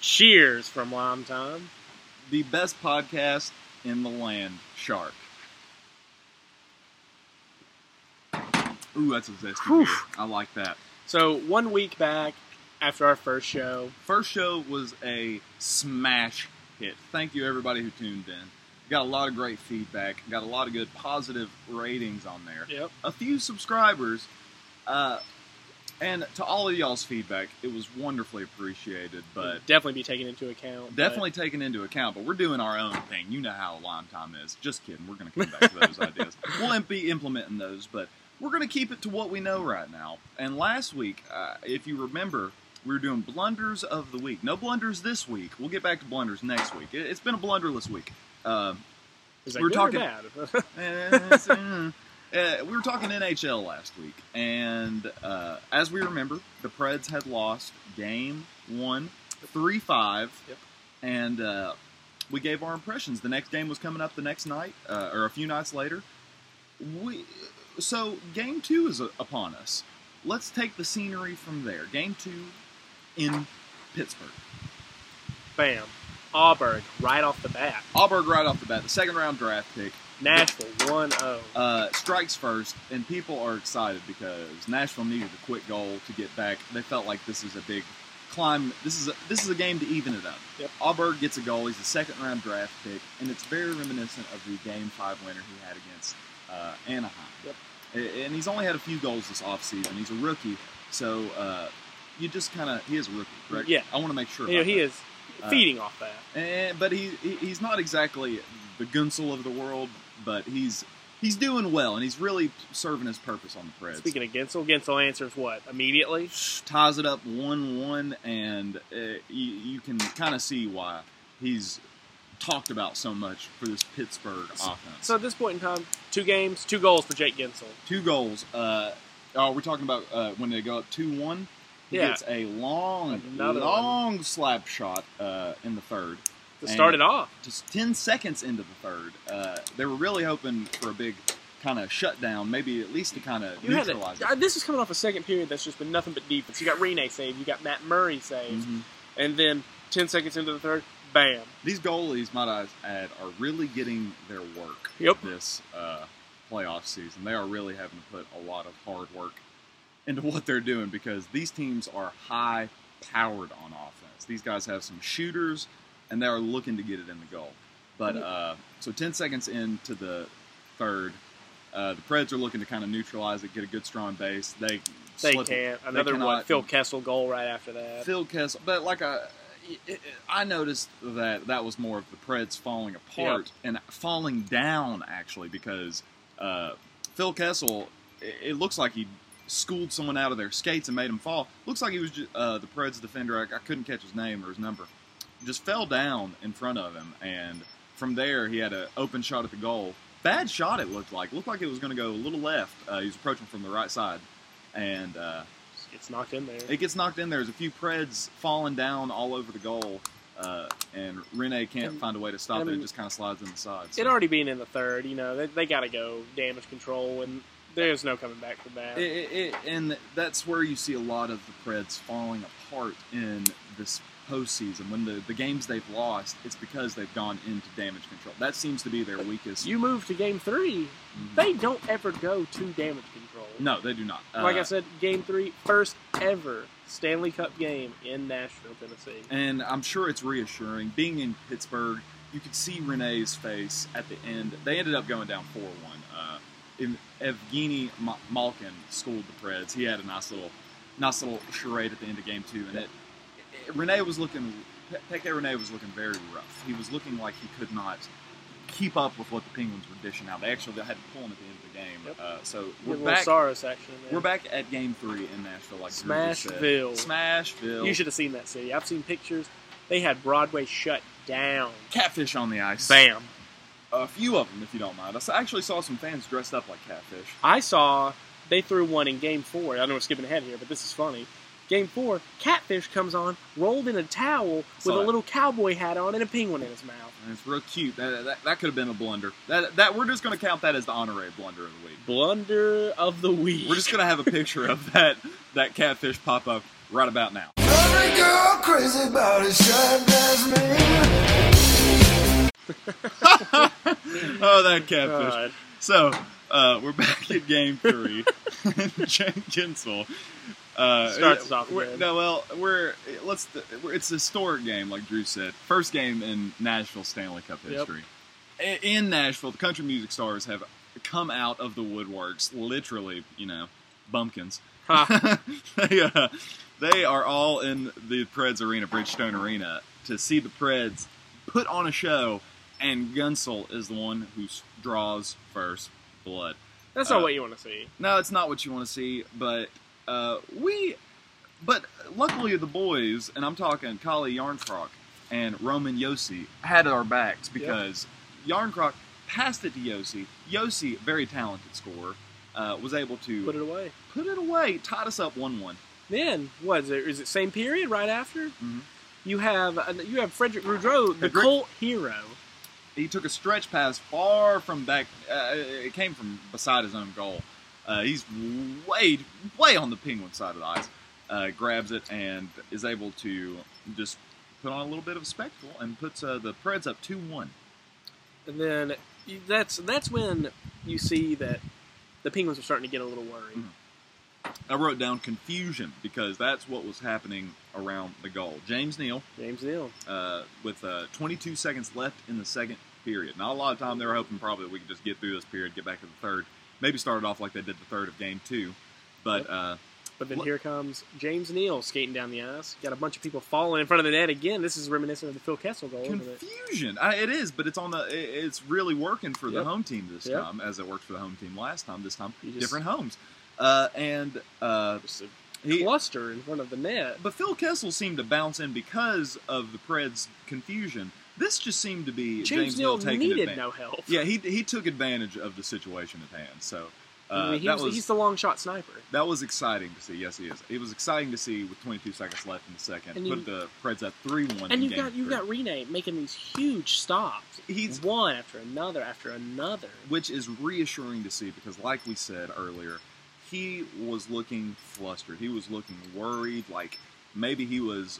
Cheers from Lime Time. The best podcast in the land, Shark. Ooh, that's a zesty Whew. beer. I like that. So one week back after our first show, First show was a smash hit. Thank you everybody who tuned in. Got a lot of great feedback. Got a lot of good positive ratings on there. yep, A few subscribers. Uh, and to all of y'all's feedback, it was wonderfully appreciated. But definitely be taken into account. but- definitely taken into account. But we're doing our own thing. You know how Lime Time is. Just kidding. We're going to come back to those ideas. We'll be implementing those, but we're going to keep it to what we know right now. And last week, uh, if you remember, we were doing blunders of the week. No blunders this week. We'll get back to blunders next week. It's been a blunderless week. Uh, Is that we're talking- uh, uh, we were talking NHL last week, and uh, as we remember, the Preds had lost game one, three five, Yep. and uh, we gave our impressions. The next game was coming up the next night, uh, or a few nights later. We so game two is uh, upon us. Let's take the scenery from there. Game two in Pittsburgh. Bam, Aberg right off the bat. Aberg right off the bat, the second round draft pick. Nashville one oh. zero. uh, strikes first, and people are excited because Nashville needed a quick goal to get back. They felt like this is a big climb. This is a, this is a game to even it up. Yep. Aberg gets a goal. He's a second round draft pick, and it's very reminiscent of the game five winner he had against uh, Anaheim. Yep. And he's only had a few goals this offseason. He's a rookie, so uh, you just kind of he is a rookie, correct? Yeah. I want to make sure. You know, he that. is feeding off that. Eh, but he, he he's not exactly the Guentzel of the world, but he's he's doing well and he's really serving his purpose on the Preds. Speaking of Guentzel, Guentzel answers what immediately. ties it up one one, and uh, you, you can kind of see why he's talked about so much for this Pittsburgh offense. So at this point in time, two games, two goals for Jake Guentzel. Two goals. Uh, oh, we're talking about uh, when they go up two one. He Yeah. gets a long, Another one. long slap shot uh, in the third. To start it off, just 10 seconds into the third, uh, they were really hoping for a big kind of shutdown, maybe at least to kind of neutralize a, uh, this is coming off a second period that's just been nothing but defense. You got Rinne save, you got Matt Murray it. saves, Mhm. and then ten seconds into the third, bam. These goalies, might I add, are really getting their work Yep. this uh, playoff season. They are really having to put a lot of hard work into what they're doing because these teams are high powered on offense. These guys have some shooters, and they are looking to get it in the goal. But uh, so 10 seconds into the third, uh, the Preds are looking to kind of neutralize it, get a good strong base. They They slip- can't. they Another cannot- what? Phil Kessel goal right after that. Phil Kessel, but like I, I noticed that that was more of the Preds falling apart and falling down actually because uh, Phil Kessel, it looks like he schooled someone out of their skates and made him fall. Looks like he was just, uh, the Preds defender. I, I couldn't catch his name or his number. Just fell down in front of him, and from there he had an open shot at the goal. Bad shot it looked like. Looked like it was going to go a little left. Uh, he was approaching from the right side, and. Uh, gets knocked in there. it gets knocked in. There. There's a few Preds falling down all over the goal, uh, and Rinne can't And- find a way to stop I it. mean, It just kind of slides in the sides. It already being in the third, you know, they, they got to go damage control, and there's no coming back from that. It, it, it, and that's where you see a lot of the Preds falling apart in this postseason. When the, the games they've lost, it's because they've gone into damage control. That seems to be their weakest. you move to game three, Mhm. they don't ever go to damage control. no, they do not. Like Uh, I said, game three, first ever Stanley Cup game in Nashville, Tennessee. and I'm sure it's reassuring. Being in Pittsburgh, you could see Rinne's face at the end. They ended up going down 4 1. Evgeny Malkin schooled the Preds. He had a nice little nice little charade at the end of game two. And it, it, Rinne was looking, Pe- Pekka Rinne was looking very rough. He was looking like he could not keep up with what the Penguins were dishing out. They actually had to pull him at the end of the game. Yep. Uh, so we're back. Action. We're back at game three in Nashville, like Drew just said. Smashville. Smashville. You should have seen that city. I've seen pictures. They had Broadway shut down. catfish on the ice. Bam. A few of them, if you don't mind. I actually saw some fans dressed up like catfish. I saw they threw one in game four. I know we're skipping ahead here, but this is funny. Game four, Catfish comes on, rolled in a towel with a little cowboy hat on and a penguin in his mouth. And it's real cute. That, that, that could have been a blunder. That, that we're just going to count that as the honorary blunder of the week. Blunder of the week. We're just going to have a picture of that that catfish pop up right about now. Oh, that catfish. God. So uh, we're back at game three. Jake Guentzel. Uh, Starts off. No, well, we're let's. We're, it's a historic game, like Drew said. First game in Nashville Stanley Cup history. I- In Nashville, the country music stars have come out of the woodworks, literally. You know, bumpkins. They, uh, they are all in the Preds Arena, Bridgestone Arena, to see the Preds put on a show, and Guentzel is the one who draws first blood. That's not Uh, what you want to see. No, it's not what you want to see, but uh, we. But luckily, the boys, and I'm talking Calle Jarnkrok and Roman Josi, had our backs because Jarnkrok passed it to Josi. Josi, very talented scorer, uh, was able to Put it away. put it away, tied us up 1 1. Then what is it? Is it same period right after? Mhm. You have uh, you have Frederick Gaudreau, the cult hero. He took a stretch pass far from back. Uh, it came from beside his own goal. Uh, he's way, way on the Penguin side of the ice. Uh, grabs it and is able to just put on a little bit of a spectacle and puts uh, the Preds up two one. And then that's that's when you see that the Penguins are starting to get a little worried. Mhm. I wrote down confusion because that's what was happening around the goal. James Neal James Neal. uh, with uh, 22 seconds left in the second period. Not a lot of time. They were hoping probably we could just get through this period, get back to the third. Maybe start it off like they did the third of game two. But uh, But then here comes James Neal skating down the ice. Got a bunch of people falling in front of the net again. This is reminiscent of the Phil Kessel goal, isn't it? confusion. I, it is, but it's on the. it- It's really working for the home team this Yep. time, as it worked for the home team last time. This time, just- different homes. Uh, and uh, he, cluster in front of the net. but Phil Kessel seemed to bounce in because of the Preds' confusion. This just seemed to be James, James, Neal taking needed advantage. no help. Yeah, he he took advantage of the situation at hand. So uh, I mean, he that was, was he's the long shot sniper. that was exciting to see. Yes, he is. It was exciting to see with 22 seconds left in the second. And put you- the Preds at three one. And you've got you've got Rinne making these huge stops. He's- one after another after another. which is reassuring to see because, like we said earlier, he was looking flustered. He was looking worried, like maybe he was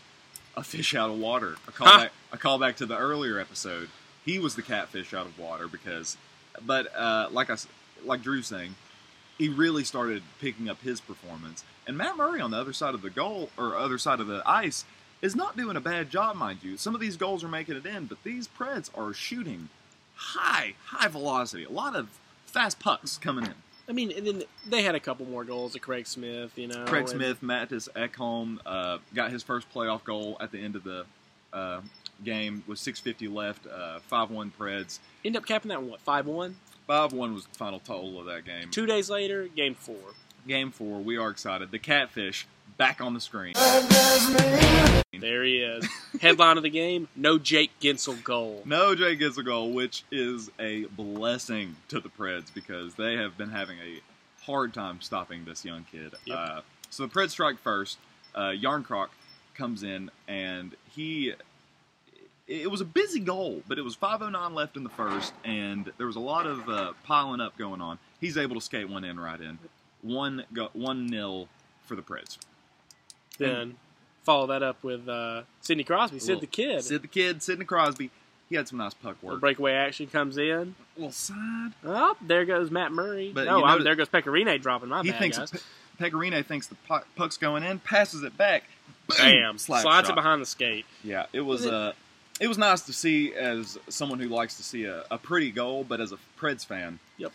a fish out of water. A call Huh. back, a call back to the earlier episode. He was the catfish out of water because, but uh, like I like Drew saying, he really started picking up his performance. And Matt Murray on the other side of the goal or other side of the ice is not doing a bad job, mind you. Some of these goals are making it in, but these Preds are shooting high, high velocity. A lot of fast pucks coming in. I mean, and then they had a couple more goals to Craig Smith. You know, Craig and- Smith, Mattis Ekholm uh, got his first playoff goal at the end of the uh, game with 6:50 left. Uh, Five-one Preds. end up capping that one, what five one. Five-one was the final total of that game. Two days later, game four. Game four. We are excited. The catfish back on the screen. That does me. There he is. Headline of the game: No Jake Guentzel goal. No Jake gets a goal, which is a blessing to the Preds because they have been having a hard time stopping this young kid. Yep. Uh, so the Preds strike first. Uh, Jarnkrok comes in and he. It was a busy goal, but it was 5:09 left in the first, and there was a lot of uh, piling up going on. He's able to skate one in right in, one go, one nil for the Preds. Then follow that up with uh, Sidney Crosby, Sid the kid. Sid the kid, Sidney Crosby. He had some nice puck Little work. breakaway action comes in. A little side. Oh, there goes Matt Murray. But no, you notice- there goes Pekka Rinne dropping my he bad, thinks guys. Pe- Pekka Rinne thinks the puck, puck's going in, passes it back, boom, Bam! slap Slides shot. it behind the skate. Yeah, it was Was it- uh, it was nice to see as someone who likes to see a, a pretty goal, but as a Preds fan, Yep.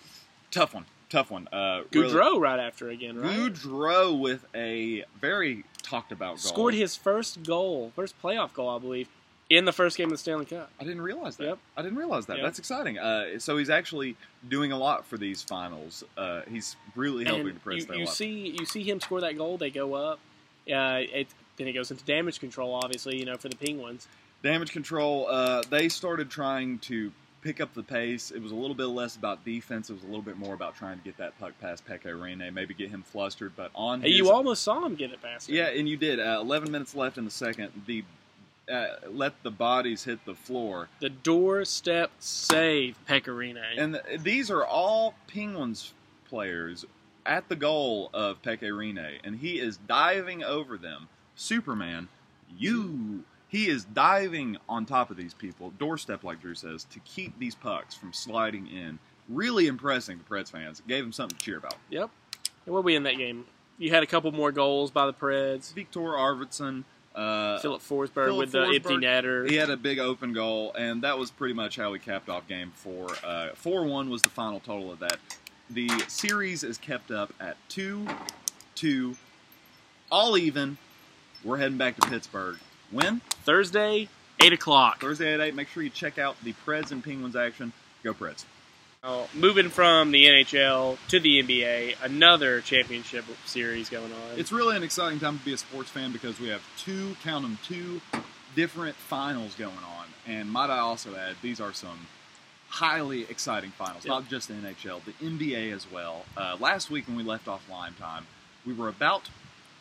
tough one, tough one. Uh, Gaudreau really- right after again, right? Gaudreau with a very talked about goal. Scored his first goal, first playoff goal, I believe, in the first game of the Stanley Cup. I didn't realize that. Yep. I didn't realize that. Yep. That's exciting. Uh, so he's actually doing a lot for these finals. Uh, he's really helping And the Preds you, you see, you see him score that goal. They go up. Uh, it, then it goes into damage control, obviously, you know, for the Penguins. Damage control. Uh, they started trying to pick up the pace. It was a little bit less about defense. It was a little bit more about trying to get that puck past Pekka Rinne, maybe get him flustered. But on Hey, his, you almost saw him get it past. him. yeah, and you did. Uh, Eleven minutes left in the second. The uh, let the bodies hit the floor. The doorstep save, Pekka Rinne. And th- these are all Penguins players at the goal of Pekka Rinne, and he is diving over them. Superman, you. He is diving on top of these people, doorstep like Drew says, to keep these pucks from sliding in. Really impressing the Preds fans. It Gave them something to cheer about. Yep. And what we in that game? You had a couple more goals by the Preds. Viktor Arvidsson, uh, Filip Forsberg with the empty netter. He had a big open goal, and that was pretty much how we capped off game four. Uh, 4 1 was the final total of that. The series is kept up at 2 2, all even. We're heading back to Pittsburgh. When? Thursday, eight o'clock. Thursday at 8. Make sure you check out the Preds and Penguins action. Go Preds. Moving from the NHL to the NBA, another championship series going on. It's really an exciting time to be a sports fan because we have two, count them, two different finals going on. And might I also add, these are some highly exciting finals, Yep. not just the NHL, the NBA as well. Uh, last week when we left off Lime Time, we were about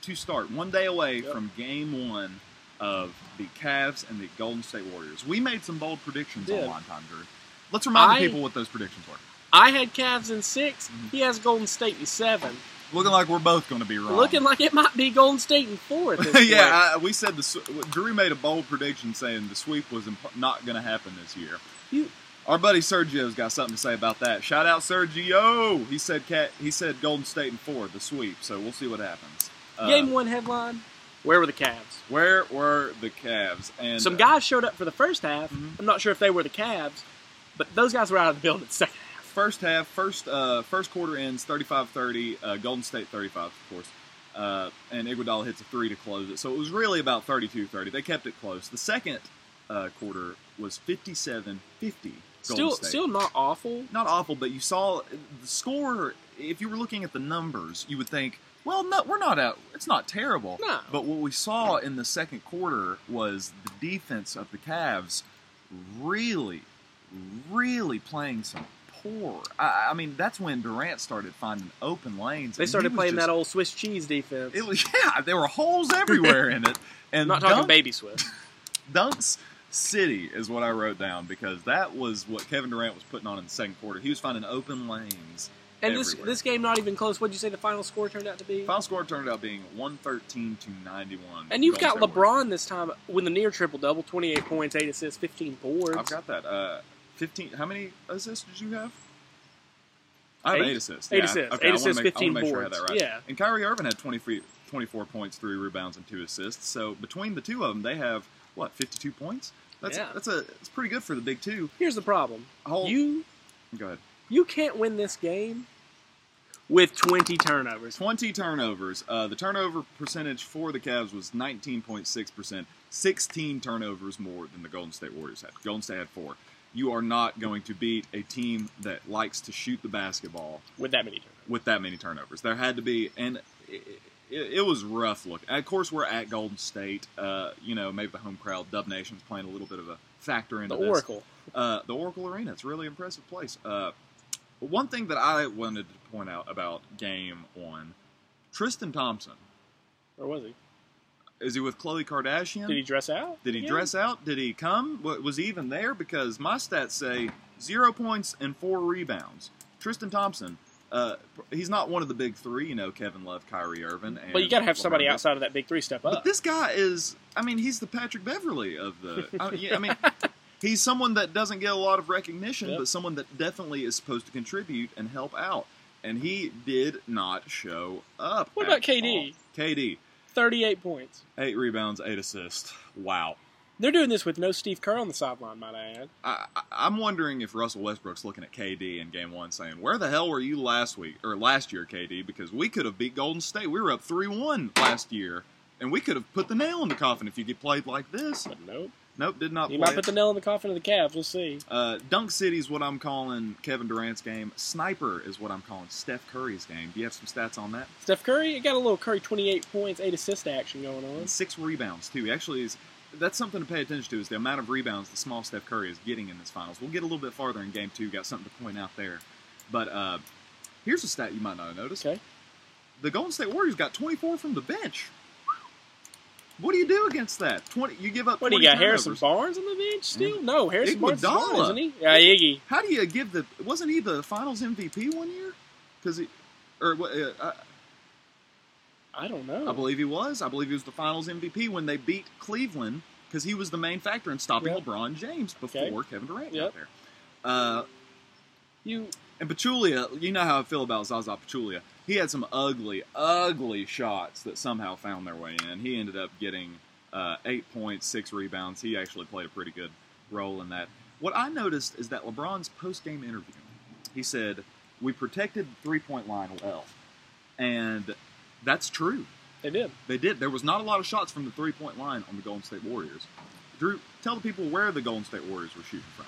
to start one day away Yep. from game one of the Cavs and the Golden State Warriors. We made some bold predictions on Yeah. Lime Time, Drew. Let's remind I- the people what those predictions were. I had Cavs in 6 Mhm. He has Golden State in seven. Looking like we're both going to be wrong. Looking like it might be Golden State in four yeah, I, we said the Drew made a bold prediction saying the sweep was imp- not going to happen this year. You- Our buddy Sergio's got something to say about that. Shout out Sergio. He said cat. He said Golden State in four, the sweep. So we'll see what happens. Uh, Game one headline: Where were the Cavs? Where were the Cavs? And Some uh, guys showed up for the first half. Mhm. I'm not sure if they were the Cavs, but those guys were out of the building the second half. first half, first uh, first quarter ends 35-30. Uh, Golden State 35, of course. Uh, and Iguodala hits a three to close it. So it was really about 32-30. They kept it close. The second uh, quarter was 57-50. Still, State. still not awful. not awful, but you saw the score. If you were looking at the numbers, you would think, well, no, we're not out. It's not terrible. No. But what we saw in the second quarter was the defense of the Cavs really, really playing some poor. I, I mean, that's when Durant started finding open lanes. They started playing just- that old Swiss cheese defense. It was yeah, there were holes everywhere in it. And not talking Dunk- baby Swiss. Dunks City is what I wrote down because that was what Kevin Durant was putting on in the second quarter. He was finding open lanes. And this everywhere. this game not even close. What'd you say the final score turned out to be? Final score turned out being 113 to 91. And you've got LeBron this time with a near triple double, 28 points, 8 assists, 15 boards. I've got that. Uh, 15. How many assists did you have? I have Eight. eight, assists. Eight Yeah, assists. Okay, Eight assists, make, 15 make sure I had that boards. right. Yeah. And Kyrie Irving had 23, 24 points, three rebounds, and two assists. So between the two of them, they have what 52 points. That's Yeah. that's a it's pretty good for the big two. Here's the problem. Whole, You go ahead. You can't win this game with 20 turnovers. 20 turnovers. Uh, the turnover percentage for the Cavs was 19.6%, 16 turnovers more than the Golden State Warriors had. Golden State had four. You are not going to beat a team that likes to shoot the basketball With that many turnovers. with that many turnovers. There had to be, and it, it, it was rough look. Of course, we're at Golden State. Uh, you know, maybe the home crowd, Dub Nation's playing a little bit of a factor into The this. Oracle. Uh, the Oracle Arena. It's a really impressive place. But one thing that I wanted to point out about Game One, Tristan Thompson. Where was he? Is he with Khloe Kardashian? Did he dress out? Did he Yeah. dress out? Did he come? Was he even there? Because my stats say zero points and four rebounds. Tristan Thompson. Uh, he's not one of the big three, you know. Kevin Love, Kyrie Irving, and But you got to have somebody outside of that big three step up. But this guy is, I mean, he's the Patrick Beverley of the. I mean, he's someone that doesn't get a lot of recognition, Yep. but someone that definitely is supposed to contribute and help out. And he did not show up. What about KD? all. KD, 38 points. eight rebounds, eight assists. Wow. They're doing this with no Steve Kerr on the sideline, might I add. I, I'm wondering if Russell Westbrook's looking at KD in Game One, saying, "Where the hell were you last week or last year, KD? Because we could have beat Golden State. We were up three-one last year, and we could have put the nail in the coffin if you get played like this." But nope. Nope, did not play. might it. put the nail in the coffin of the Cavs. We'll see. Uh, Dunk City is what I'm calling Kevin Durant's game. Sniper is what I'm calling Steph Curry's game. Do you have some stats on that? Steph Curry, he got a little Curry 28 points, 8 assist action going on. And six rebounds too. He actually is that's something to pay attention to is the amount of rebounds the small Steph Curry is getting in this finals. We'll get a little bit farther in game two. Got something to point out there, but uh, here's a stat you might not have noticed. Okay. The Golden State Warriors got 24 from the bench. What do you do against that? 20. You give up. What do 20 you got? Harrison turnovers. Barnes on the bench still? No, Harrison Barnes is gone, isn't he? Yeah, Iggy. How do you give the? Wasn't he the Finals MVP one year? Because he, or what? Uh, I, I don't know. I believe he was. I believe he was the Finals MVP when they beat Cleveland because he was the main factor in stopping Yep. LeBron James before Okay. Kevin Durant Yep. got there. Uh, you and Pachulia, you know how I feel about Zaza Pachulia. He had some ugly, ugly shots that somehow found their way in. He ended up getting uh, eight points, six rebounds. He actually played a pretty good role in that. What I noticed is that LeBron's post-game interview, he said, "We protected the three-point line well," and that's true. they did. They did. There was not a lot of shots from the three-point line on the Golden State Warriors. Drew, tell the people where the Golden State Warriors were shooting from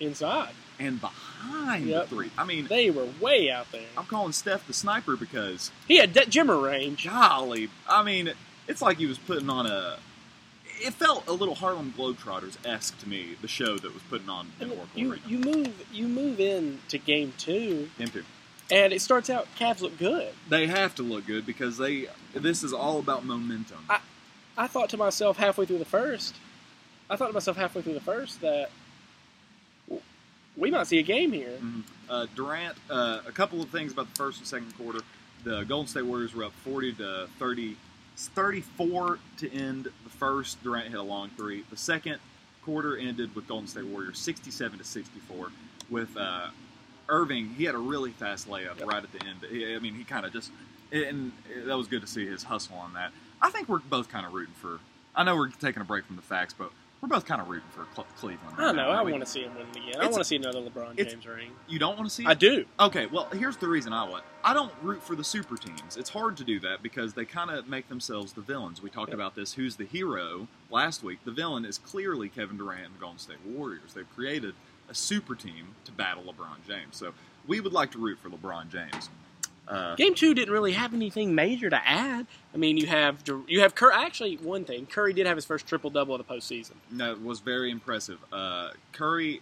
Inside. and behind Yep. the three. I mean, They were way out there. I'm calling Steph the sniper because, He had de- Jimmer range. golly, I mean, it's like he was putting on a. It felt a little Harlem Globetrotters esque to me. The show that was putting on in Oracle you Arena. you move you move in to game two, Into. and it starts out Cavs look good. They have to look good because they. This is all about momentum. I- I thought to myself halfway through the first, I thought to myself halfway through the first that we might see a game here. Mhm. Uh, Durant, uh, a couple of things about the first and second quarter. The Golden State Warriors were up 40 to 30, 34 to end the first. Durant hit a long three. The second quarter ended with Golden State Warriors 67 to 64. With uh, Irving, he had a really fast layup Yep. right at the end. He- I mean, he kind of just, and that was good to see his hustle on that. I think we're both kind of rooting for. I know we're taking a break from the facts, but we're both kind of rooting for Cle- Cleveland. I right don't know. now, I want to see him win again. I want to see another LeBron James ring. You don't want to see? I it? do. Okay, well, here's the reason I want. I don't root for the super teams. It's hard to do that because they kind of make themselves the villains. We talked Yep. about this. Who's the hero last week? The villain is clearly Kevin Durant and the Golden State Warriors. They've created a super team to battle LeBron James. So we would like to root for LeBron James. Uh, Game two didn't really have anything major to add. I mean, you have you have Curry. Actually, one thing Curry did have his first triple double of the postseason. That was very impressive. Uh, Curry,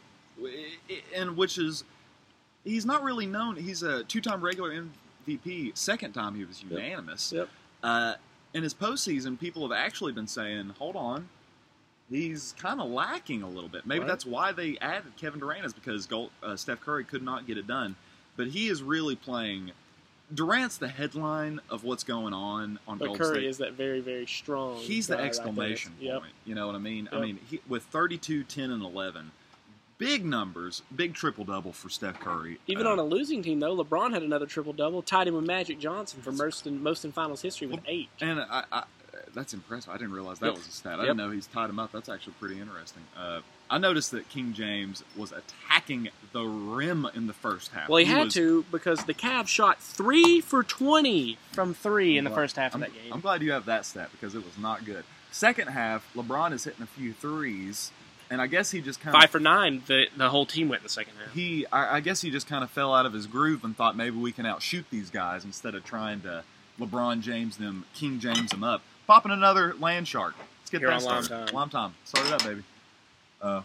and which is he's not really known. He's a two-time regular MVP. Second time he was unanimous. Yep. Uh, in his postseason, people have actually been saying, "Hold on, he's kind of lacking a little bit." Maybe Right. that's why they added Kevin Durant is because Gold, uh, Steph Curry could not get it done, but he is really playing. Durant's the headline of what's going on on But Golden Curry State. is that very very strong. He's the guy right there. exclamation Yep. point. You know what I mean? I mean, he, with 32, 10, and 11, big numbers, big triple double for Steph Curry. Even Uh, on a losing team, though, LeBron had another triple double, tied him with Magic Johnson for most in most in finals history with eight. And I, I, that's impressive. I didn't realize that Yep. was a stat. I Yep. didn't know he's tied him up. That's actually pretty interesting. Uh, I noticed that King James was attacking the rim in the first half. Well, he, had was- to because the Cavs shot three for twenty from three in the I'm first glad- half of I'm, that game. I'm glad you have that stat because it was not good. Second half, LeBron is hitting a few threes, and I guess he just kind Five of for nine. The the whole team went in the second half. he. I, I guess he just kind of fell out of his groove and thought maybe we can outshoot these guys instead of trying to LeBron James them, King James them up. Popping another land shark. Let's get Here that on Lime. Time. Lime time. Start it up, baby. Uh,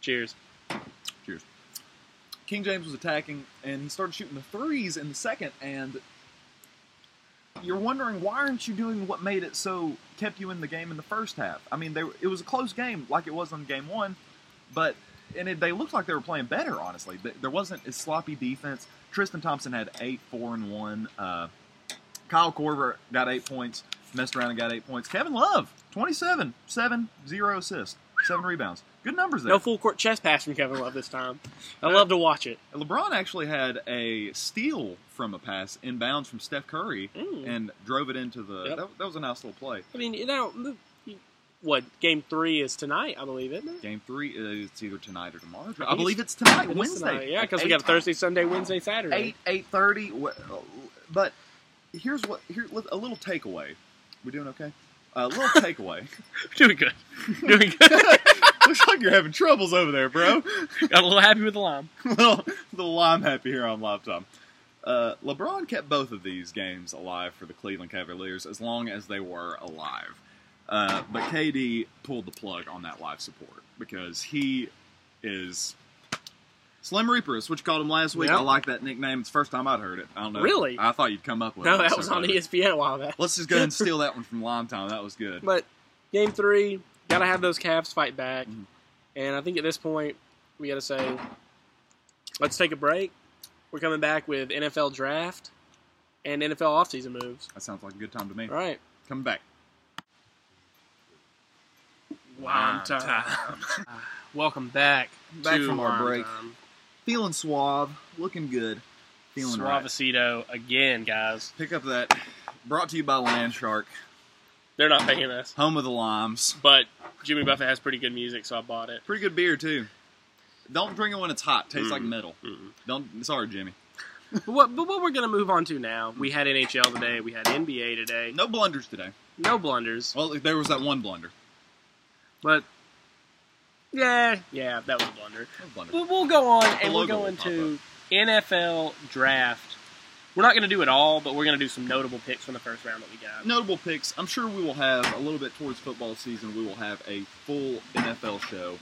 Cheers. Cheers. King James was attacking, and he started shooting the threes in the second, and you're wondering why aren't you doing what made it so kept you in the game in the first half? I mean, they, it was a close game, like it was on game one, but and it, they looked like they were playing better. Honestly, there wasn't as sloppy defense. Tristan Thompson had eight, four, and one. Uh, Kyle Korver got eight points, messed around and got eight points. Kevin Love, 27, 7, 0 assists, 7 rebounds. Good numbers there. No full court chest pass from Kevin Love this time. I love to watch it. LeBron actually had a steal from a pass inbounds from Steph Curry Mm. and drove it into the. Yep. That, that was a nice little play. I mean, you know, what game three is tonight? I believe, isn't it? Game three is either tonight or tomorrow. I I, believe it's tonight, It Wednesday. tonight, Yeah, because we got Thursday, Sunday, Wednesday, Saturday. eight eight thirty. But here's what here a little takeaway. We doing okay? A little takeaway. Doing good. Doing good. Looks like you're having troubles over there, bro. got a little happy with the lime. little, little I'm happy here on Live Time. Uh, LeBron kept both of these games alive for the Cleveland Cavaliers as long as they were alive. Uh, but KD pulled the plug on that life support because he is Slim Reaper. Is what you called him last week. Yep. I like that nickname. It's the first time I'd heard it. I don't know. Really? I thought you'd come up with No, it. No, that was on. ESPN a while back. Let's just go ahead and steal that one from Lime Time. That was good. But game three, gotta have those Cavs fight back, Mhm. and I think at this point we gotta say, let's take a break. We're coming back with NFL draft and NFL offseason moves. That sounds like a good time to me. All right, Come back. Lime time. Welcome back. Back to from our break. Time. Feeling suave, looking good, feeling right. Suavecito again, guys. Pick up that. Brought to you by Landshark, They're not paying us, home of the limes. but Jimmy Buffett has pretty good music, so I bought it. Pretty good beer too. Don't drink it when it's hot. Tastes like Mm. metal. Mm-mm. Don't. Sorry, Jimmy. But what, but what we're gonna move on to now? We had NHL today. We had NBA today. No blunders today. No blunders. Well, there was that one blunder. But yeah, yeah, that was a blunder. No blunder. But we'll go on and we're logo will going pop to NFL draft. We're not going to do it all, but we're going to do some notable picks from the first round that we got. Notable picks. I'm sure we will have a little bit towards football season. We will have a full NFL show,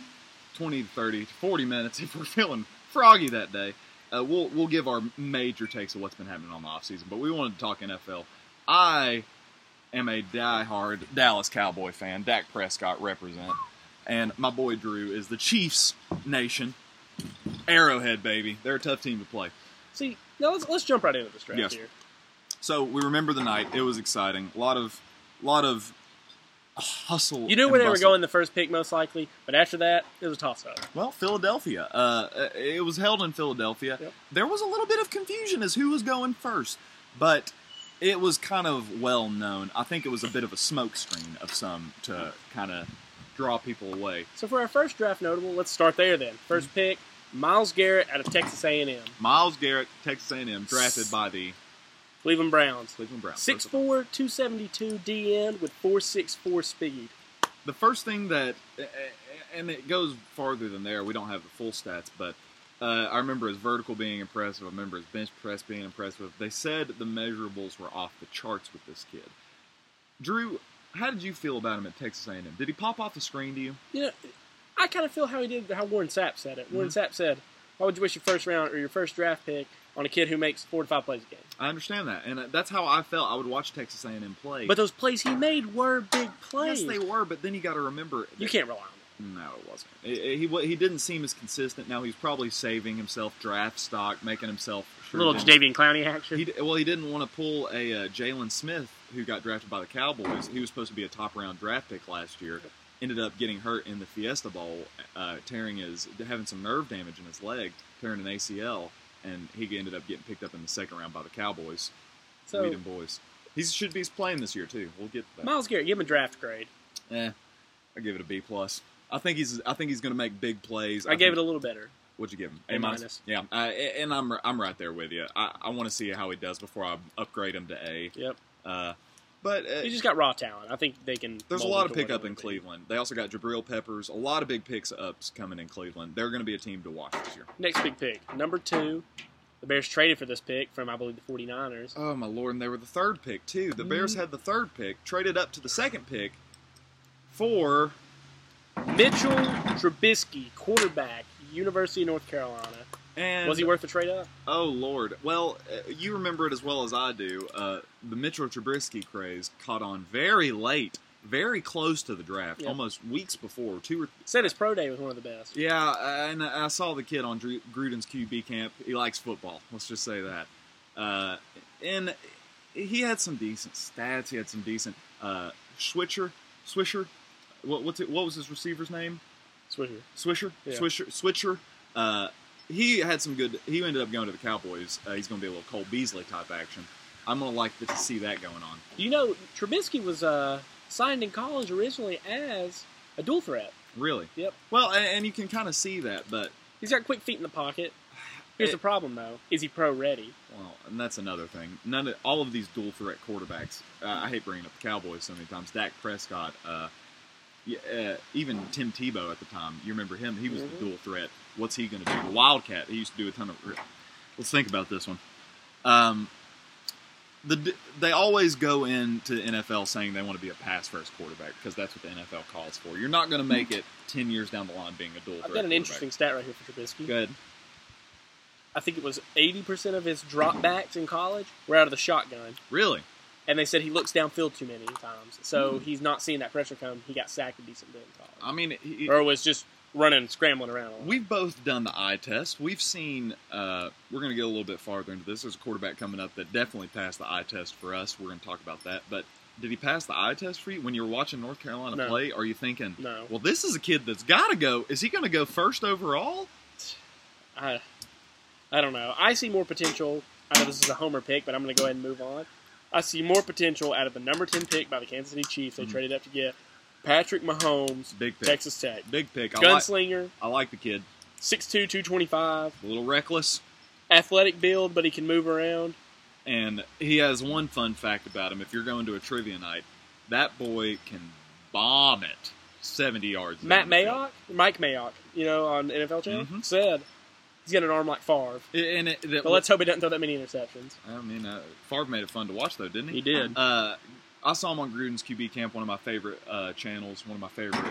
20 to 30 to 40 minutes if we're feeling froggy that day. Uh, we'll we'll give our major takes of what's been happening on the offseason, but we wanted to talk NFL. I am a diehard Dallas Cowboy fan. Dak Prescott represent, and my boy Drew is the Chiefs nation. Arrowhead, baby. They're a tough team to play. See, now let's let's jump right into this draft Yes. here. So we remember the night. It was exciting. A lot of, lot of hustle. You knew where they were going the first pick, most likely, but after that, it was a toss up. Well, Philadelphia. Uh, it was held in Philadelphia. Yep. There was a little bit of confusion as who was going first, but it was kind of well known. I think it was a bit of a smokescreen of some to kind of draw people away. So for our first draft notable, let's start there then. First Mm-hmm. pick, Myles Garrett out of Texas A&M, Myles Garrett, Texas A&M, drafted by the Cleveland Browns. Cleveland Browns. 6'4", 272 DN with 4.64 speed. the first thing that, and it goes farther than there. We don't have the full stats, but uh, I remember his vertical being impressive. I remember his bench press being impressive. They said the measurables were off the charts with this kid. Drew, how did you feel about him at Texas A&M? Did he pop off the screen to you? You know, I kind of feel how he did, how Warren Sapp said it. Warren Mm-hmm. Sapp said, "Why would you waste your first round or your first draft pick on a kid who makes four to five plays a game?" I understand that, and that's how I felt. I would watch Texas A&M play. But those plays he made were big plays. yes, they were. But then you got to remember, You can't rely on them. No, it wasn't. It- it- he he didn't seem as consistent. Now he's probably saving himself draft stock, making himself A sure little Jadeveon Clowney action. He, well, he didn't want to pull a uh, Jaylon Smith who got drafted by the Cowboys. He was supposed to be a top round draft pick last year. Ended up getting hurt in the Fiesta Bowl, uh, tearing his, having some nerve damage in his leg, tearing an ACL, and he ended up getting picked up in the second round by the Cowboys. so Whedon boys. He should be playing this year too. We'll get that. Myles Garrett, give him a draft grade. Eh, I give it a B plus. I think he's. I think he's going to make big plays. I, gave think- it a little better. What'd you give him? A minus. Yeah, uh, and I'm I'm right there with you. I, I want to see how he does before I upgrade him to A. Yep. Uh, but uh, He just got raw talent. I think they can. there's a lot of pickup in. Cleveland. They also got Jabril Peppers. A lot of big picks ups coming in Cleveland. They're going to be a team to watch this year. Next big pick, number two. The Bears traded for this pick from, I believe, the 49ers. Oh my lord! And they were the third pick too. The Bears Mm. had the third pick, traded up to the second pick for Mitchell Trubisky, quarterback, University of North Carolina. And Was he worth the trade up? Oh Lord! Well, uh, you remember it as well as I do. Uh, the Mitchell Trubisky craze caught on very late, very close to the draft, Yep. almost weeks before. Two or Said his pro day was one of the best. yeah, and I saw the kid on Gruden's QB camp. He likes football. Let's just say that. Uh, and he had some decent stats. He had some decent uh, Switcher, Swisher. What what's it, what was his receiver's name? Swisher. Swisher, Yeah. Swisher, Switcher. Uh, he had some good. He ended up going to the Cowboys. Uh, he's going to be a little Cole Beasley type action. I'm going to like to see that going on. You know, Trubisky was uh, signed in college originally as a dual threat. Really. Yep. Well, and, and you can kind of see that, but He's got quick feet in the pocket. Here's It- the problem, though. Is he pro ready? well, and that's another thing. None of all of these dual threat quarterbacks. Uh, I hate bringing up the Cowboys so many times. Dak Prescott. Uh, uh, even Tim Tebow at the time. You remember him? He was Mhm. the dual threat. What's he going to do? The Wildcat. He used to do a ton of. Let's think about this one. Um, the they always go into NFL saying they want to be a pass first quarterback because that's what the NFL calls for. You're not going to make it ten years down the line being a dual threat. I've got an interesting stat right here for Trubisky. Good. I think it was 80% of his dropbacks in college were out of the shotgun. Really? And they said he looks downfield too many times. So Hmm. he's not seeing that pressure come. He got sacked a decent bit. I mean, he, or was just running, scrambling around. We've both done the eye test. We've seen. Uh, we're going to get a little bit farther into this. There's a quarterback coming up that definitely passed the eye test for us. We're going to talk about that. But did he pass the eye test for you when you're watching North Carolina No. play? Are you thinking, No. well, this is a kid that's got to go? Is he going to go first overall? I, I don't know. I see more potential. I know this is a homer pick, but I'm going to go ahead and move on. I see more potential out of the number 10 pick by the Kansas City Chiefs. They Mhm. traded up to get Patrick Mahomes, Big pick. Texas Tech. Big pick. I like, Gunslinger, I like the kid. 6'2", 225. A little reckless. Athletic build, but he can move around. And he has one fun fact about him. If you're going to a trivia night, that boy can bomb it 70 yards. Matt down the field. Mayock, Mike Mayock, you know, on NFL Channel, Mhm. said he's got an arm like Favre. And it, that, But let's hope he doesn't throw that many interceptions. I mean, uh, Favre made it fun to watch, though, didn't he? He did. Uh, I saw him on Gruden's QB Camp, one of my favorite uh, channels, one of my favorite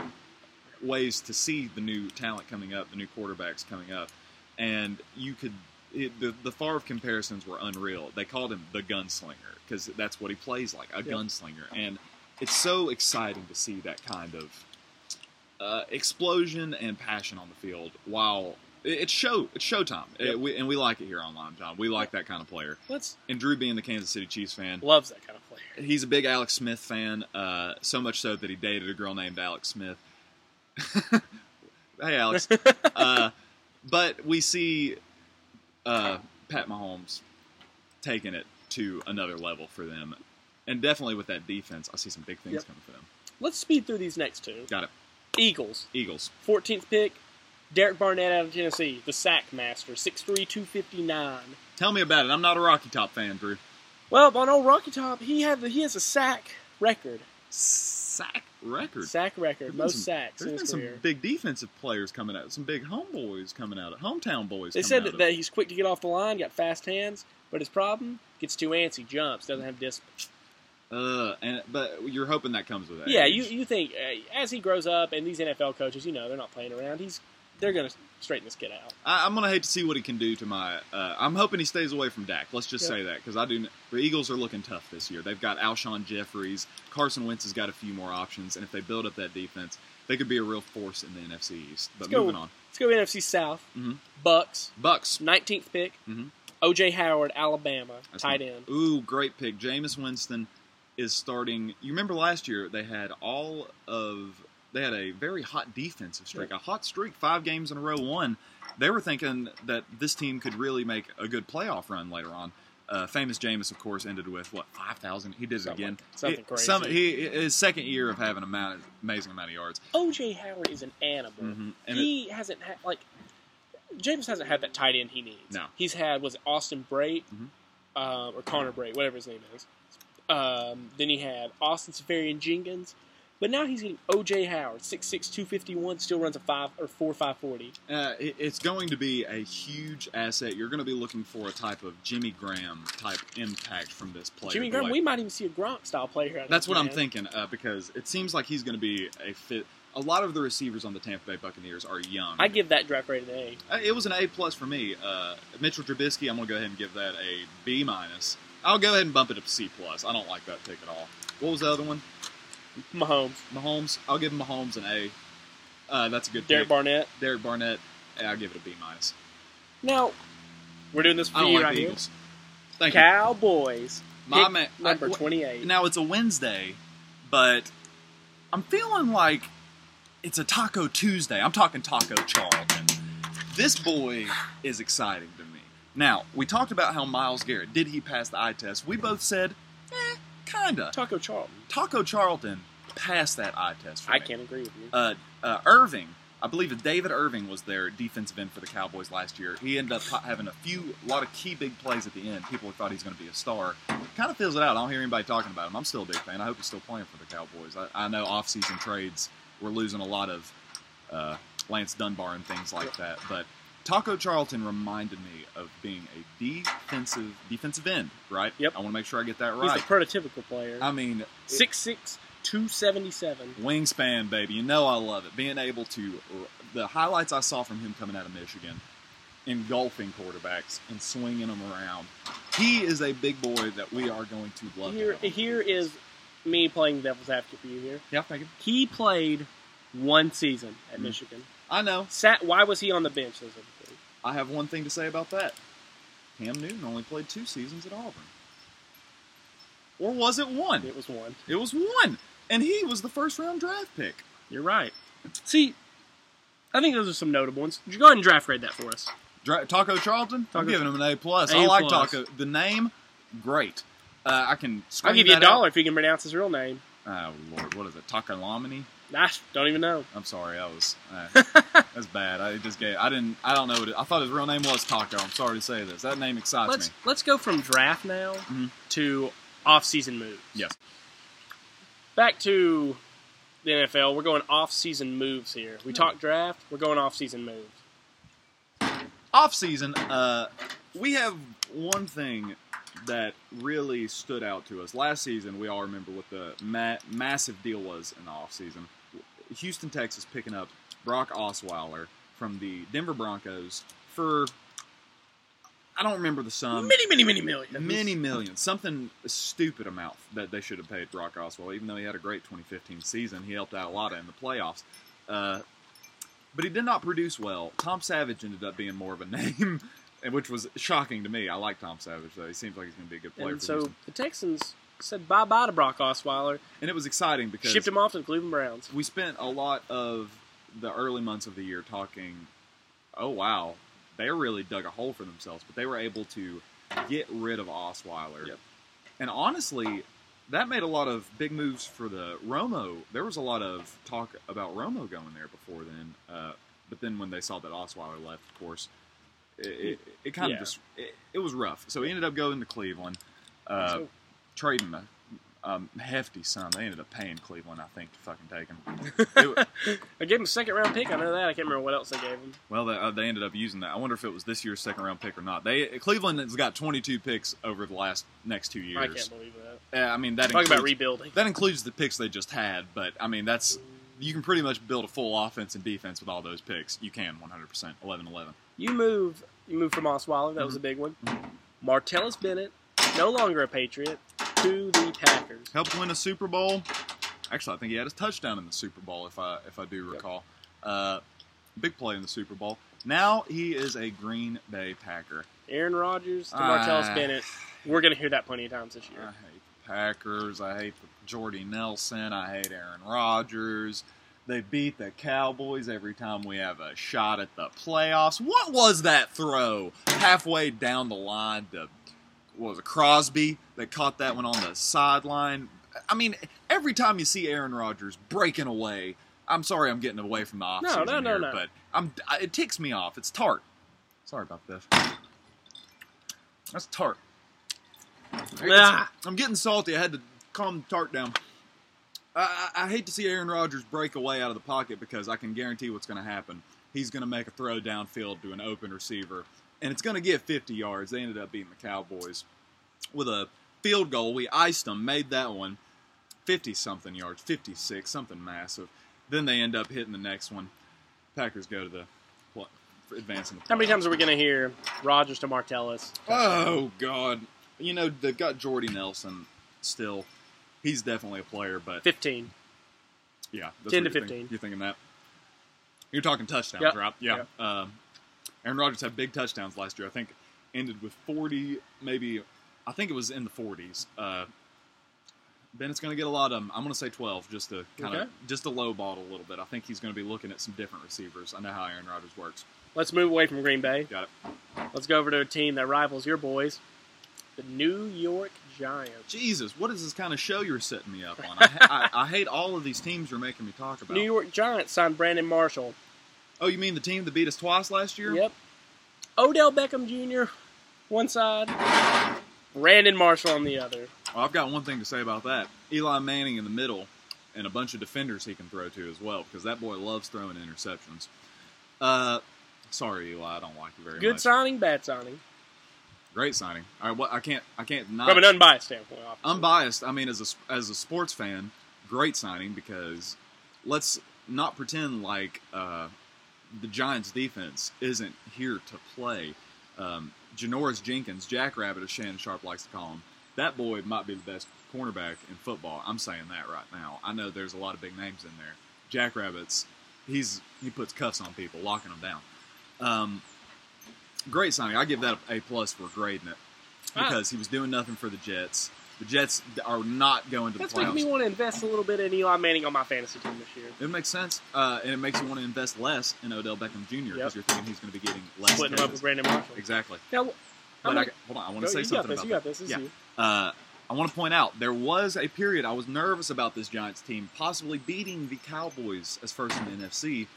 ways to see the new talent coming up, the new quarterbacks coming up, and you could. It, the the Favre comparisons were unreal. They called him the gunslinger because that's what he plays like, a gunslinger, and it's so exciting to see that kind of uh, explosion and passion on the field. While it's show, it's showtime, Yep. Uh, we, and we like it here on Lime John. We like that kind of player. Let's And Drew being the Kansas City Chiefs fan, loves that kind of player. he's a big Alex Smith fan. Uh, so much so that he dated a girl named Alex Smith. hey, Alex. uh, but we see uh, Pat Mahomes taking it to another level for them, and definitely with that defense, I see some big things Yep. coming for them. Let's speed through these next two. Got it. Eagles, Eagles. 14th pick, Derek Barnett out of Tennessee, the sack master, 6'3", 259. Tell me about it. I'm not a Rocky Top fan, Drew. Well, on old Rocky Top, he had the, he has a sack record, Sack record. sack record, most some- sacks There's been some career. big defensive players coming out. Some big homeboys coming out. Hometown boys. They coming said out that, that he's quick to get off the line, got fast hands, but his problem gets too antsy, jumps, doesn't have discipline. Uh, and but you're hoping that comes with age. Yeah, you you think uh, as he grows up, and these NFL coaches, you know, they're not playing around. He's they're going to straighten this kid out. I, I'm gonna hate to see what he can do to my. Uh, I'm hoping he stays away from Dak. Let's just Yeah. say that because I do. The Eagles are looking tough this year. They've got Alshon Jeffries, Carson Wentz has got a few more options, and if they build up that defense, they could be a real force in the NFC East. But Let's go. moving on, Let's go NFC South. Mhm. Bucks, Bucks. 19th pick. Mhm. OJ Howard, Alabama, That's tight end. Ooh, great pick. Jameis Winston is starting. You remember last year they had all of they had a very hot defensive streak, a hot streak, five games in a row. Won. They were thinking that this team could really make a good playoff run later on. Uh, famous Jameis, of course, ended with what five thousand. He did it Something again. something He- crazy. Some, he his second year of having a amount, amazing amount of yards. OJ Howard is an animal. Mhm. And he hasn't had like James hasn't had that tight end he needs. No. he's had was it Austin Brate Mhm. uh, or Connor Brate, whatever his name is. Um, then he had Austin Seferian-Jenkins, but now he's getting OJ Howard, 6'6", 251, still runs a five or four five forty. Uh, it, it's going to be a huge asset. You're going to be looking for a type of Jimmy Graham type impact from this player. Jimmy Graham, we might even see a Gronk style player. That's what I'm thinking uh, because it seems like he's going to be a fit. A lot of the receivers on the Tampa Bay Buccaneers are young. I give that draft grade an A. Uh, it was an A plus for me. Uh, Mitchell Trubisky, I'm going to go ahead and give that a B minus. I'll go ahead and bump it up to C plus. I don't like that pick at all. What was the other one? Mahomes, Mahomes. I'll give Mahomes an A. Uh, that's a good Derek pick. Barnett. Derek Barnett. yeah, I'll give it a B minus. Now we're doing this for I you like right the here. Eagles. Thank you. Cowboys. My pick man- number twenty eight. Now it's a Wednesday, but I'm feeling like it's a Taco Tuesday. I'm talking Taco Charlton. This boy is exciting to me. Now, we talked about how Myles Garrett, did he pass the eye test? We both said, kinda. Taco Charlton. Taco Charlton passed that eye test for I me. can't agree with you. Uh, uh, Irving, I believe David Irving was their defensive end for the Cowboys last year. He ended up having a few, a lot of key big plays at the end. People thought he's going to be a star. Kind of fills it out. I don't hear anybody talking about him. I'm still a big fan. I hope he's still playing for the Cowboys. I, I know off-season trades we're losing a lot of uh, Lance Dunbar and things like that, but Taco Charlton reminded me of being a defensive defensive end, right? Yep. I want to make sure I get that right. He's a prototypical player. I mean, Six six two seventy seven. wingspan, baby. You know I love it. Being able to the highlights I saw from him coming out of Michigan, engulfing quarterbacks and swinging them around. He is a big boy that we are going to love. Here, here is me playing devil's advocate for you here. Yeah, thank you. He played one season at Mhm. Michigan. I know. Sat. Why was he on the bench? I have one thing to say about that. Cam Newton only played two seasons at Auburn. Or was it one? It was one. It was one. And he was the first round draft pick. You're right. See, I think those are some notable ones. Go ahead and draft grade that for us? Dra- Taco Charlton? Taco I'm giving him an A plus. A I like plus. Taco. The name, great. Uh, I can. I'll give you a that out. dollar if you can pronounce his real name. Oh Lord, what is it? Taco Lamini? Nah, don't even know. I'm sorry, I was. Uh, that's bad. I just gave. I didn't. I don't know. What it, I thought his real name was Taco. I'm sorry to say this. That name excites let's me. let's go from draft now Mhm. to off-season moves. Yes. Back to the NFL. We're going off-season moves here. We Hmm. talked draft. We're going off-season moves. Off season, uh, we have one thing that really stood out to us last season. We all remember what the ma- massive deal was in the off season. Houston, Texas, picking up Brock Osweiler from the Denver Broncos for I don't remember the sum. many, many, many millions. Many millions, something stupid amount that they should have paid Brock Osweiler. Even though he had a great 2015 season, he helped out a lot in the playoffs. Uh, but he did not produce well. Tom Savage ended up being more of a name, which was shocking to me. I like Tom Savage though; he seems like he's going to be a good player And for so Houston. the Texans said bye bye to Brock Osweiler, And it was exciting because shipped him off to the Cleveland Browns. we spent a lot of the early months of the year talking, oh wow, they really dug a hole for themselves, but they were able to get rid of Osweiler. Yep. And honestly, that made a lot of big moves for the Romo. There was a lot of talk about Romo going there before then, uh, but then when they saw that Osweiler left, of course, it, it, it kind Yeah. of just it, it was rough. So he ended up going to Cleveland, uh, So- trading a um, hefty sum. They ended up paying Cleveland, I think, to fucking take him. It- I gave him a second round pick. I know that. I can't remember what else they gave him. well, they, uh, they ended up using that. I wonder if it was this year's second round pick or not. They Cleveland has got 22 picks over the last next two years. I can't believe that. Uh, I mean, that Talk includes, about rebuilding. that includes the picks they just had, but I mean, that's you can pretty much build a full offense and defense with all those picks. You can 100%. 11 11. You move. You move from Osweiler. That was a big one. Martellus Bennett, no longer a Patriot, to the Packers. Helped win a Super Bowl. Actually, I think he had a touchdown in the Super Bowl, if I if I do recall. Uh, big play in the Super Bowl. Now he is a Green Bay Packer. Aaron Rodgers to Martellus Ah. Bennett. We're going to hear that plenty of times this year. I hate the Packers. I hate Jordy Nelson. I hate Aaron Rodgers. They beat the Cowboys every time we have a shot at the playoffs. What was that throw halfway down the line to what was it, Crosby that caught that one on the sideline? I mean, every time you see Aaron Rodgers breaking away, I'm sorry I'm getting away from the No, offseason no, no, here, no. but I'm it ticks me off. It's tart. Sorry about this. That's tart. Ah. I'm getting salty. I had to calm the tart down. I, I, hate to see Aaron Rodgers break away out of the pocket because I can guarantee what's going to happen. He's going to make a throw downfield to an open receiver, and it's going to get 50 yards. They ended up beating the Cowboys with a field goal. We iced them, made that one 50 something yards, 56, something massive. Then they end up hitting the next one. Packers go to the what? Advancing the How many times are we going to hear Rodgers to Martellus? Oh God! You know they've got Jordy Nelson still. He's definitely a player, but 15. yeah, 10 to 15. Thinking. You're thinking that. You're talking touchdowns, Yep. right? Yeah. Yep. Um, Aaron Rodgers had big touchdowns last year. I think ended with 40, maybe. I think it was in the 40s. Uh, Bennett's going to get a lot of them. I'm going to say 12, just to kind of Okay. just to low ball a little bit. I think he's going to be looking at some different receivers. I know how Aaron Rodgers works. Let's move away from Green Bay. Got it. Let's go over to a team that rivals your boys, the New York Giants. Jesus, what is this kind of show you're setting me up on? I, I, I hate all of these teams you're making me talk about. New York Giants signed Brandon Marshall. Oh, you mean the team that beat us twice last year? Yep. Odell Beckham Jr. one side, Brandon Marshall on the other. Well, I've got one thing to say about that. Eli Manning in the middle, and a bunch of defenders he can throw to as well, because that boy loves throwing interceptions. Uh, Sorry, Eli, I don't like you very Good much. Good signing, bad signing. Great signing. All right, well, I can't, I can't not From an unbiased standpoint, obviously. unbiased. I mean, as a as a sports fan, great signing because let's not pretend like uh, the Giants' defense isn't here to play. Um, Janoris Jenkins, Jackrabbit, as Shannon Sharpe likes to call him, that boy might be the best cornerback in football. I'm saying that right now. I know there's a lot of big names in there. Jackrabbits, he's he puts cuffs on people, locking them down. Um, great signing. I give that a plus for grading it because he was doing nothing for the Jets. The Jets are not going to the That's making me want to invest a little bit in Eli Manning on my fantasy team this year. It makes sense, uh, and it makes you want to invest less in Odell Beckham Jr. because Yep. you're thinking he's going to be getting less. Splitting him up carries. with Brandon Marshall. Exactly. Now, But I'm I, hold on, I want go- to say you got something this. about You got this. This is Yeah. you. Uh, I want to point out there was a period I was nervous about this Giants team possibly beating the Cowboys as first in the NFC.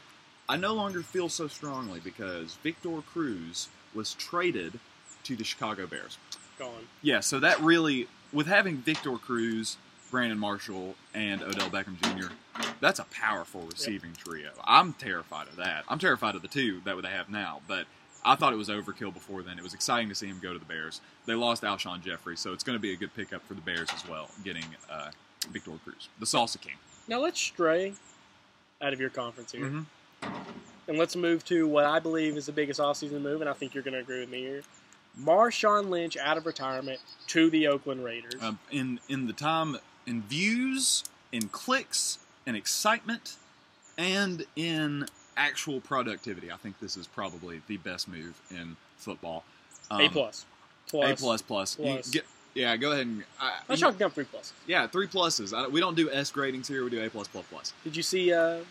I no longer feel so strongly because Victor Cruz was traded to the Chicago Bears. Gone. Yeah, so that really, with having Victor Cruz, Brandon Marshall, and Odell Beckham Jr., that's a powerful receiving trio. I'm terrified of that. I'm terrified of the two that they have now, but I thought it was overkill before then. It was exciting to see him go to the Bears. They lost Alshon Jeffery, so it's going to be a good pickup for the Bears as well, getting uh, Victor Cruz, the Salsa King. Now let's stray out of your conference here, Mhm. And let's move to what I believe is the biggest offseason move, and I think you're going to agree with me here. Marshawn Lynch out of retirement to the Oakland Raiders. Um, in in the time in views, in clicks, in excitement, and in actual productivity, I think this is probably the best move in football. Um, a plus. Plus. A plus plus. Plus. get- yeah, go ahead and I, Let's down three plus. yeah, three pluses. I, we don't do S gradings here. We do A plus plus plus. Did you see? Uh,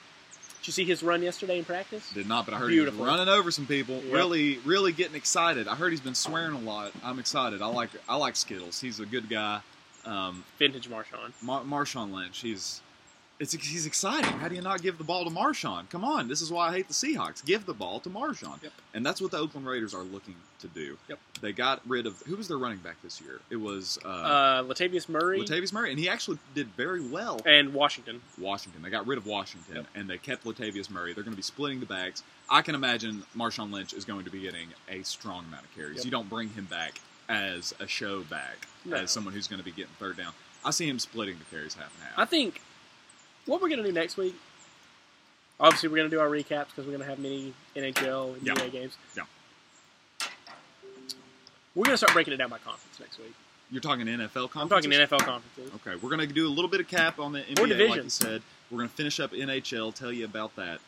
did you see his run yesterday in practice? Did not, but I heard Beautiful. he was running over some people. Yep. Really, really getting excited. I heard he's been swearing a lot. I'm excited. I like I like Skittles. He's a good guy. Um, Vintage Marshawn. Mar- Marshawn Lynch. He's it's he's exciting. How do you not give the ball to Marshawn? Come on, this is why I hate the Seahawks. Give the ball to Marshawn, Yep. and that's what the Oakland Raiders are looking to do. Yep. They got rid of who was their running back this year? It was uh, Uh, Latavius Murray Latavius Murray, and he actually did very well. and Washington. Washington. They got rid of Washington, Yep. and they kept Latavius Murray. They're going to be splitting the bags. I can imagine Marshawn Lynch is going to be getting a strong amount of carries. Yep. You don't bring him back as a show back, No. as someone who's going to be getting third down. I see him splitting the carries half and half. I think what we're going to do next week. Obviously, we're going to do our recaps because we're going to have many NHL and Yeah. UA games. Yeah. We're going to start breaking it down by conference next week. You're talking NFL I'm talking NFL conferences. Okay, we're going to do a little bit of cap on the NBA, like you said. We're going to finish up NHL, tell you about that.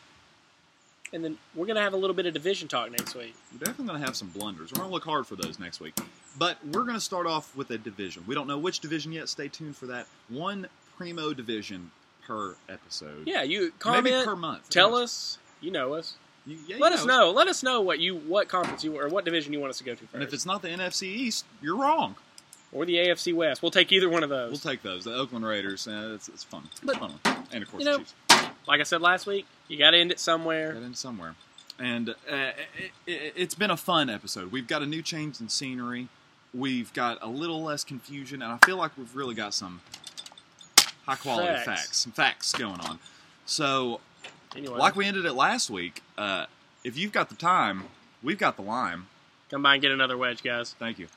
And then we're going to have a little bit of division talk next week. We're definitely going to have some blunders. We're going to look hard for those next week. But we're going to start off with a division. We don't know which division yet. Stay tuned for that. One primo division per episode. Yeah, you Maybe comment, per month. tell Yes. us. You know us. You- yeah, you Let us know. Let us know what you what conference you or what division you want us to go to first, And if it's not the NFC East, you're wrong. or the AFC West. We'll take either one of those. We'll take those. The Oakland Raiders. Uh, it's, it's fun. But, fun one. And of course, you know, like I said last week, you got to end it somewhere. Got in somewhere. And uh, it, it, it's been a fun episode. We've got a new change in scenery. We've got a little less confusion, and I feel like we've really got some high quality Facts. facts, some facts going on. So, Anyway, like we ended it last week, uh, if you've got the time, we've got the lime. come by and get another wedge, guys. Thank you.